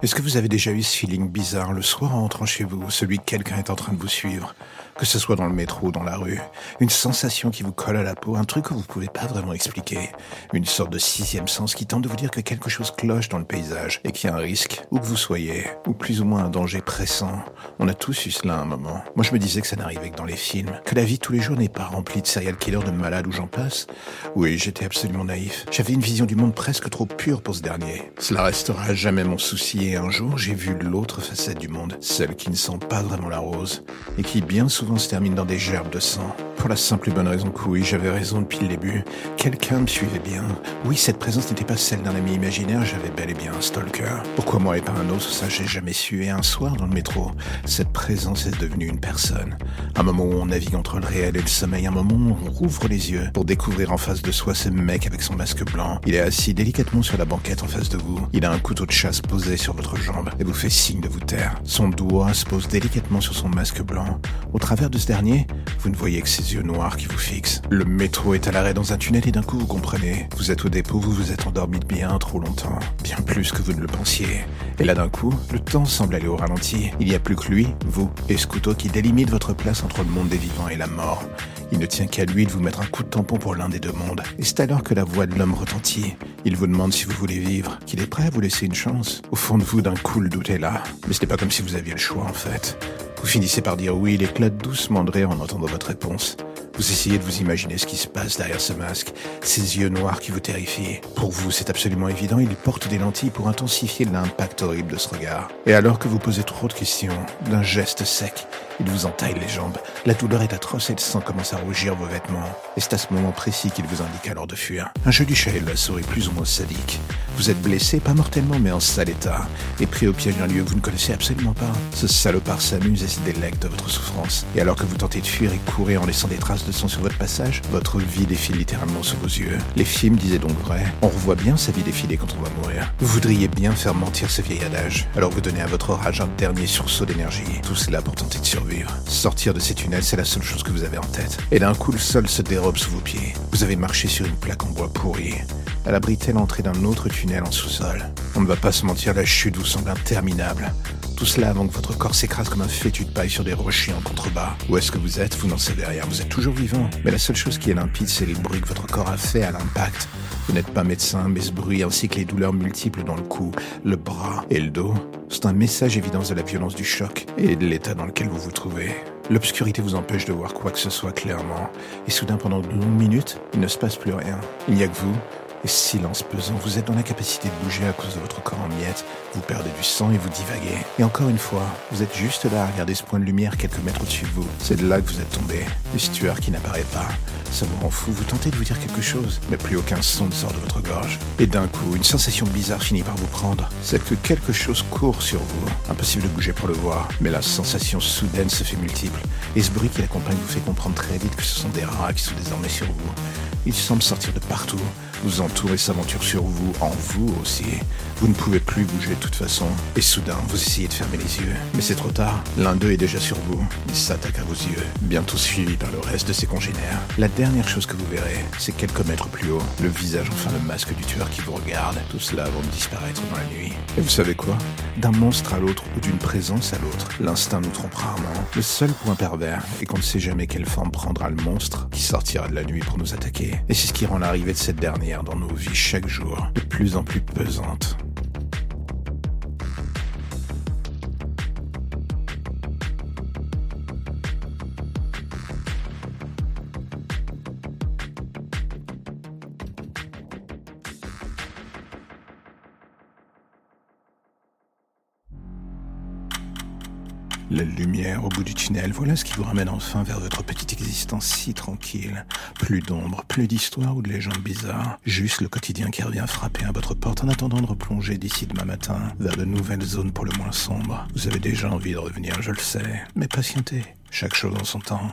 Est-ce que vous avez déjà eu ce feeling bizarre le soir en rentrant chez vous, celui que quelqu'un est en train de vous suivre que ce soit dans le métro ou dans la rue, une sensation qui vous colle à la peau, un truc que vous ne pouvez pas vraiment expliquer, une sorte de sixième sens qui tente de vous dire que quelque chose cloche dans le paysage et qu'il y a un risque, où que vous soyez, ou plus ou moins un danger pressant. On a tous eu cela à un moment. Moi je me disais que ça n'arrivait que dans les films, que la vie tous les jours n'est pas remplie de serial killers, de malades ou j'en passe. Oui, j'étais absolument naïf. J'avais une vision du monde presque trop pure pour ce dernier. Cela restera jamais mon souci et un jour j'ai vu l'autre facette du monde, celle qui ne sent pas vraiment la rose, et qui bien souvent se termine dans des gerbes de sang. Pour la simple et bonne raison que oui, j'avais raison depuis le début. Quelqu'un me suivait bien. Oui, cette présence n'était pas celle d'un ami imaginaire, j'avais bel et bien un stalker. Pourquoi moi et pas un autre, ça j'ai jamais su. Et un soir dans le métro, cette présence est devenue une personne. Un moment où on navigue entre le réel et le sommeil, un moment où on rouvre les yeux pour découvrir en face de soi ce mec avec son masque blanc. Il est assis délicatement sur la banquette en face de vous. Il a un couteau de chasse posé sur votre jambe et vous fait signe de vous taire. Son doigt se pose délicatement sur son masque blanc. Au travers de ce dernier, vous ne voyez que ses yeux noirs qui vous fixent. Le métro est à l'arrêt dans un tunnel et d'un coup vous comprenez. Vous êtes au dépôt, vous vous êtes endormi bien trop longtemps. Bien plus que vous ne le pensiez. Et là d'un coup, le temps semble aller au ralenti. Il n'y a plus que lui, vous et qui délimite votre place entre le monde des vivants et la mort. Il ne tient qu'à lui de vous mettre un coup de tampon pour l'un des deux mondes. Et c'est alors que la voix de l'homme retentit. Il vous demande si vous voulez vivre, qu'il est prêt à vous laisser une chance. Au fond de vous, d'un coup, le doute est là. Mais ce n'est pas comme si vous aviez le choix, en fait. Vous finissez par dire oui, il éclate doucement de rire en entendant votre réponse. Vous essayez de vous imaginer ce qui se passe derrière ce masque, ces yeux noirs qui vous terrifient. Pour vous, c'est absolument évident, il porte des lentilles pour intensifier l'impact horrible de ce regard. Et alors que vous posez trop de questions, d'un geste sec, il vous entaille les jambes. La douleur est atroce et le sang commence à rougir vos vêtements. Et c'est à ce moment précis qu'il vous indique alors de fuir. Un jeu du chat et de la souris plus ou moins sadique. Vous êtes blessé, pas mortellement, mais en sale état. Et pris au piège d'un lieu que vous ne connaissez absolument pas. Ce salopard s'amuse et se délecte de votre souffrance. Et alors que vous tentez de fuir et courir en laissant des traces de sang sur votre passage, votre vie défile littéralement sous vos yeux. Les films disaient donc vrai. On revoit bien sa vie défiler quand on va mourir. Vous voudriez bien faire mentir ce vieil adage. Alors vous donnez à votre rage un dernier sursaut d'énergie. Tout cela pour tenter de survivre Sortir de ces tunnels, c'est la seule chose que vous avez en tête. Et d'un coup, le sol se dérobe sous vos pieds. Vous avez marché sur une plaque en bois pourri. Elle abritait l'entrée d'un autre tunnel en sous-sol. On ne va pas se mentir, la chute vous semble interminable. Tout cela avant que votre corps s'écrase comme un fétu de paille sur des rochers en contrebas. Où est-ce que vous êtes? Vous n'en savez rien, vous êtes toujours vivant. Mais la seule chose qui est limpide, c'est le bruit que votre corps a fait à l'impact. Vous n'êtes pas médecin, mais ce bruit ainsi que les douleurs multiples dans le cou, le bras et le dos, c'est un message évident de la violence du choc et de l'état dans lequel vous vous trouvez. L'obscurité vous empêche de voir quoi que ce soit clairement, et soudain pendant de longues minutes, il ne se passe plus rien. Il n'y a que vous, et silence pesant, vous êtes dans l'incapacité de bouger à cause de votre corps en miettes, vous perdez du sang et vous divaguez. Et encore une fois, vous êtes juste là à regarder ce point de lumière quelques mètres au-dessus de vous. C'est de là que vous êtes tombé. L'histoire qui n'apparaît pas. Ça vous rend fou, vous tentez de vous dire quelque chose, mais plus aucun son ne sort de votre gorge. Et d'un coup, une sensation bizarre finit par vous prendre. C'est que quelque chose court sur vous. Impossible de bouger pour le voir, mais la sensation soudaine se fait multiple. Et ce bruit qui l'accompagne vous fait comprendre très vite que ce sont des rats qui sont désormais sur vous. Ils semblent sortir de partout, vous entourez s'aventure sur vous, en vous aussi. Vous ne pouvez plus bouger de toute façon. Et soudain, vous essayez de fermer les yeux. Mais c'est trop tard. L'un d'eux est déjà sur vous. Il s'attaque à vos yeux, bientôt suivi par le reste de ses congénères. La dernière chose que vous verrez, c'est quelques mètres plus haut, le visage, enfin le masque du tueur qui vous regarde. Tout cela avant de disparaître dans la nuit. Et vous savez quoi? D'un monstre à l'autre ou d'une présence à l'autre, l'instinct nous trompe rarement. Le seul point pervers est qu'on ne sait jamais quelle forme prendra le monstre qui sortira de la nuit pour nous attaquer. Et c'est ce qui rend l'arrivée de cette dernière dans nos vies chaque jour de plus en plus pesante. Lumière au bout du tunnel, voilà ce qui vous ramène enfin vers votre petite existence si tranquille. Plus d'ombre, plus d'histoires ou de légendes bizarres. Juste le quotidien qui revient frapper à votre porte en attendant de replonger d'ici demain matin vers de nouvelles zones pour le moins sombres. Vous avez déjà envie de revenir, je le sais. Mais patientez. Chaque chose en son temps.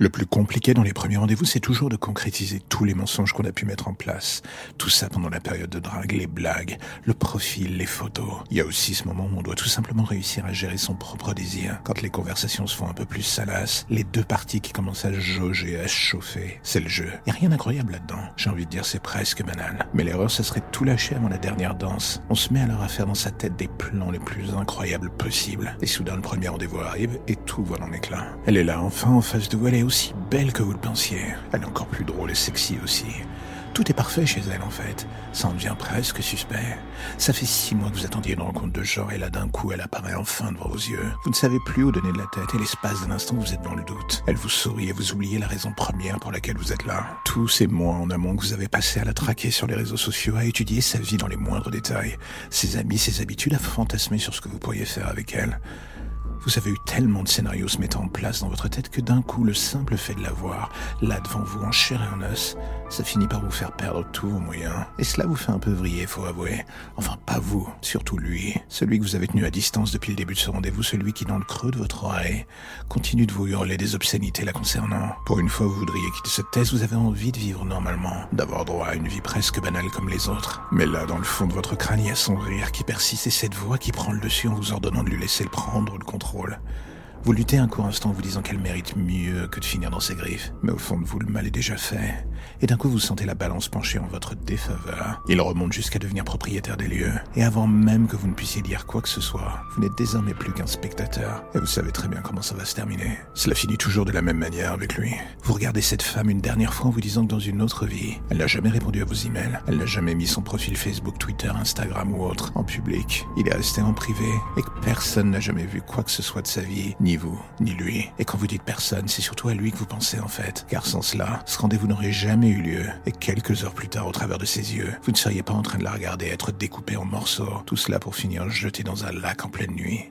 Le plus compliqué dans les premiers rendez-vous, c'est toujours de concrétiser tous les mensonges qu'on a pu mettre en place. Tout ça pendant la période de drague, les blagues, le profil, les photos. Il y a aussi ce moment où on doit tout simplement réussir à gérer son propre désir. Quand les conversations se font un peu plus salaces, les deux parties qui commencent à jauger, à se chauffer. C'est le jeu. Il a rien d'incroyable là-dedans. J'ai envie de dire c'est presque banal. Mais l'erreur, ça serait de tout lâcher avant la dernière danse. On se met alors à faire dans sa tête des plans les plus incroyables possibles. Et soudain, le premier rendez-vous arrive et tout vole en éclat. Elle est là, enfin, en face de vous, aussi belle que vous le pensiez. Elle est encore plus drôle et sexy aussi. Tout est parfait chez elle en fait. Ça en devient presque suspect. Ça fait six mois que vous attendiez une rencontre de genre et là d'un coup elle apparaît enfin devant vos yeux. Vous ne savez plus où donner de la tête et l'espace d'un instant vous êtes dans le doute. Elle vous sourit et vous oubliez la raison première pour laquelle vous êtes là. Tous ces mois en amont que vous avez passé à la traquer sur les réseaux sociaux, à étudier sa vie dans les moindres détails, ses amis, ses habitudes, à fantasmer sur ce que vous pourriez faire avec elle. Vous avez eu tellement de scénarios se mettant en place dans votre tête que d'un coup, le simple fait de la voir, là devant vous, en chair et en os, ça finit par vous faire perdre tous vos moyens. Et cela vous fait un peu vriller, faut avouer. Enfin, pas vous, surtout lui. Celui que vous avez tenu à distance depuis le début de ce rendez-vous, celui qui, dans le creux de votre oreille, continue de vous hurler des obscénités la concernant. Pour une fois, vous voudriez quitter cette thèse, vous avez envie de vivre normalement, d'avoir droit à une vie presque banale comme les autres. Mais là, dans le fond de votre crâne, il y a son rire qui persiste et cette voix qui prend le dessus en vous ordonnant de lui laisser prendre le contrôle. Vous luttez un court instant en vous disant qu'elle mérite mieux que de finir dans ses griffes. Mais au fond de vous, le mal est déjà fait. Et d'un coup, vous sentez la balance pencher en votre défaveur. Il remonte jusqu'à devenir propriétaire des lieux. Et avant même que vous ne puissiez dire quoi que ce soit, vous n'êtes désormais plus qu'un spectateur. Et vous savez très bien comment ça va se terminer. Cela finit toujours de la même manière avec lui. Vous regardez cette femme une dernière fois en vous disant que dans une autre vie, elle n'a jamais répondu à vos emails. Elle n'a jamais mis son profil Facebook, Twitter, Instagram ou autre en public. Il est resté en privé et que personne n'a jamais vu quoi que ce soit de sa vie, ni vous, ni lui. Et quand vous dites personne, c'est surtout à lui que vous pensez en fait. Car sans cela, ce rendez-vous n'aurait jamais eu lieu. Et quelques heures plus tard, au travers de ses yeux, vous ne seriez pas en train de la regarder être découpée en morceaux. Tout cela pour finir jeté dans un lac en pleine nuit.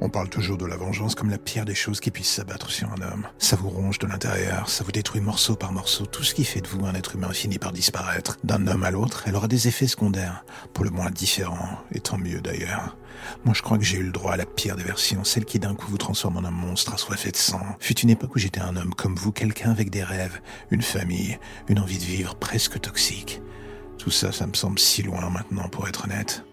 On parle toujours de la vengeance comme la pire des choses qui puissent s'abattre sur un homme. Ça vous ronge de l'intérieur, ça vous détruit morceau par morceau. Tout ce qui fait de vous un être humain finit par disparaître. D'un homme à l'autre, elle aura des effets secondaires, pour le moins différents, et tant mieux d'ailleurs. Moi je crois que j'ai eu le droit à la pire des versions, celle qui d'un coup vous transforme en un monstre assoiffé de sang. Fut une époque où j'étais un homme comme vous, quelqu'un avec des rêves, une famille, une envie de vivre presque toxique. Tout ça, ça me semble si loin maintenant pour être honnête.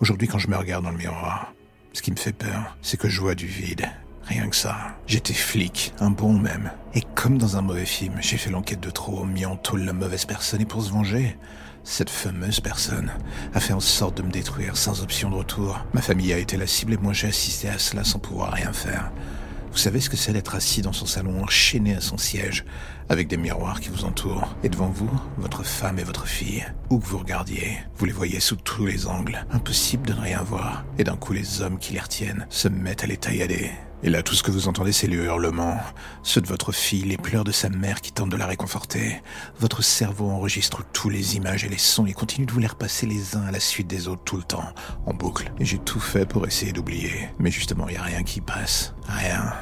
Aujourd'hui quand je me regarde dans le miroir, ce qui me fait peur, c'est que je vois du vide. Rien que ça. J'étais flic, un bon même. Et comme dans un mauvais film, j'ai fait l'enquête de trop, mis en taule la mauvaise personne et pour se venger, Cette fameuse personne a fait en sorte de me détruire sans option de retour. Ma famille a été la cible et moi j'ai assisté à cela sans pouvoir rien faire. Vous savez ce que c'est d'être assis dans son salon, enchaîné à son siège, avec des miroirs qui vous entourent, et devant vous, votre femme et votre fille. Où que vous regardiez, vous les voyez sous tous les angles. Impossible de ne rien voir. Et d'un coup, les hommes qui les retiennent se mettent à les taillader. Et là, tout ce que vous entendez, c'est les hurlements, ceux de votre fille, les pleurs de sa mère qui tente de la réconforter. Votre cerveau enregistre tous les images et les sons et continue de vous les repasser les uns à la suite des autres tout le temps, en boucle. Et j'ai tout fait pour essayer d'oublier. Mais justement, il n'y a rien qui passe. Rien.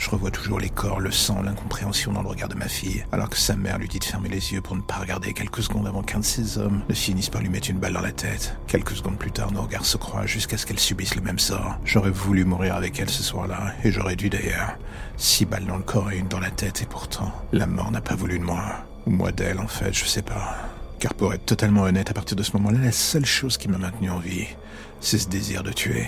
Je revois toujours les corps, le sang, l'incompréhension dans le regard de ma fille, alors que sa mère lui dit de fermer les yeux pour ne pas regarder quelques secondes avant qu'un de ces hommes ne finisse par lui mettre une balle dans la tête. Quelques secondes plus tard, nos regards se croisent jusqu'à ce qu'elle subisse le même sort. J'aurais voulu mourir avec elle ce soir-là, et j'aurais dû d'ailleurs. Six balles dans le corps et une dans la tête, et pourtant, la mort n'a pas voulu de moi. Ou moi d'elle, en fait, je sais pas. Car pour être totalement honnête, à partir de ce moment-là, la seule chose qui m'a maintenu en vie, c'est ce désir de tuer.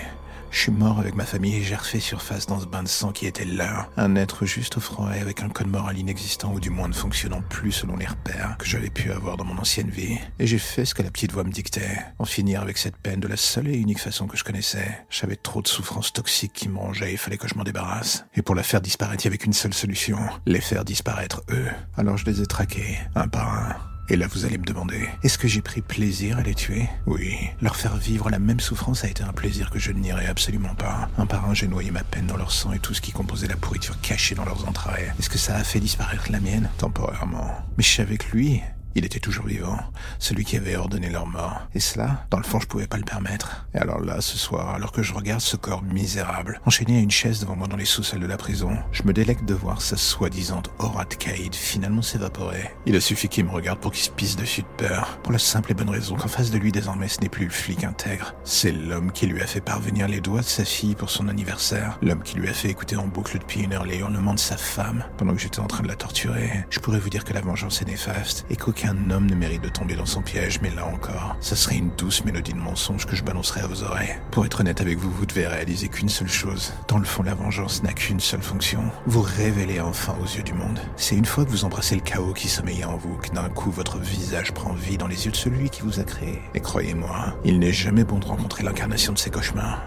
Je suis mort avec ma famille et j'ai refait surface dans ce bain de sang qui était là. Un être juste au froid et avec un code moral inexistant ou du moins ne fonctionnant plus selon les repères que j'avais pu avoir dans mon ancienne vie. Et j'ai fait ce que la petite voix me dictait. En finir avec cette peine de la seule et unique façon que je connaissais. J'avais trop de souffrances toxiques qui me rongeaient et il fallait que je m'en débarrasse. Et pour la faire disparaître, il y avait qu'une seule solution. Les faire disparaître eux. Alors je les ai traqués, un par un. Et là, vous allez me demander, est-ce que j'ai pris plaisir à les tuer? Oui. Leur faire vivre la même souffrance a été un plaisir que je ne nierai absolument pas. Un par un, j'ai noyé ma peine dans leur sang et tout ce qui composait la pourriture cachée dans leurs entrailles. Est-ce que ça a fait disparaître la mienne? Temporairement. Mais je savais que lui, il était toujours vivant, celui qui avait ordonné leur mort. Et cela, dans le fond, je pouvais pas le permettre. Et alors là, ce soir, alors que je regarde ce corps misérable, enchaîné à une chaise devant moi dans les sous-sols de la prison, je me délecte de voir sa soi-disant aura de Caïd finalement s'évaporer. Il a suffi qu'il me regarde pour qu'il se pisse dessus de peur, pour la simple et bonne raison qu'en face de lui, désormais, ce n'est plus le flic intègre. C'est l'homme qui lui a fait parvenir les doigts de sa fille pour son anniversaire, l'homme qui lui a fait écouter en boucle depuis une heure les hurlements de sa femme pendant que j'étais en train de la torturer. Je pourrais vous dire que la vengeance est néfaste et qu'aucun qu'un homme ne mérite de tomber dans son piège, mais là encore, ça serait une douce mélodie de mensonge que je balancerais à vos oreilles. Pour être honnête avec vous, vous devez réaliser qu'une seule chose. Dans le fond, la vengeance n'a qu'une seule fonction. Vous révélez enfin aux yeux du monde. C'est une fois que vous embrassez le chaos qui sommeillait en vous que d'un coup votre visage prend vie dans les yeux de celui qui vous a créé. Et croyez-moi, il n'est jamais bon de rencontrer l'incarnation de ses cauchemars.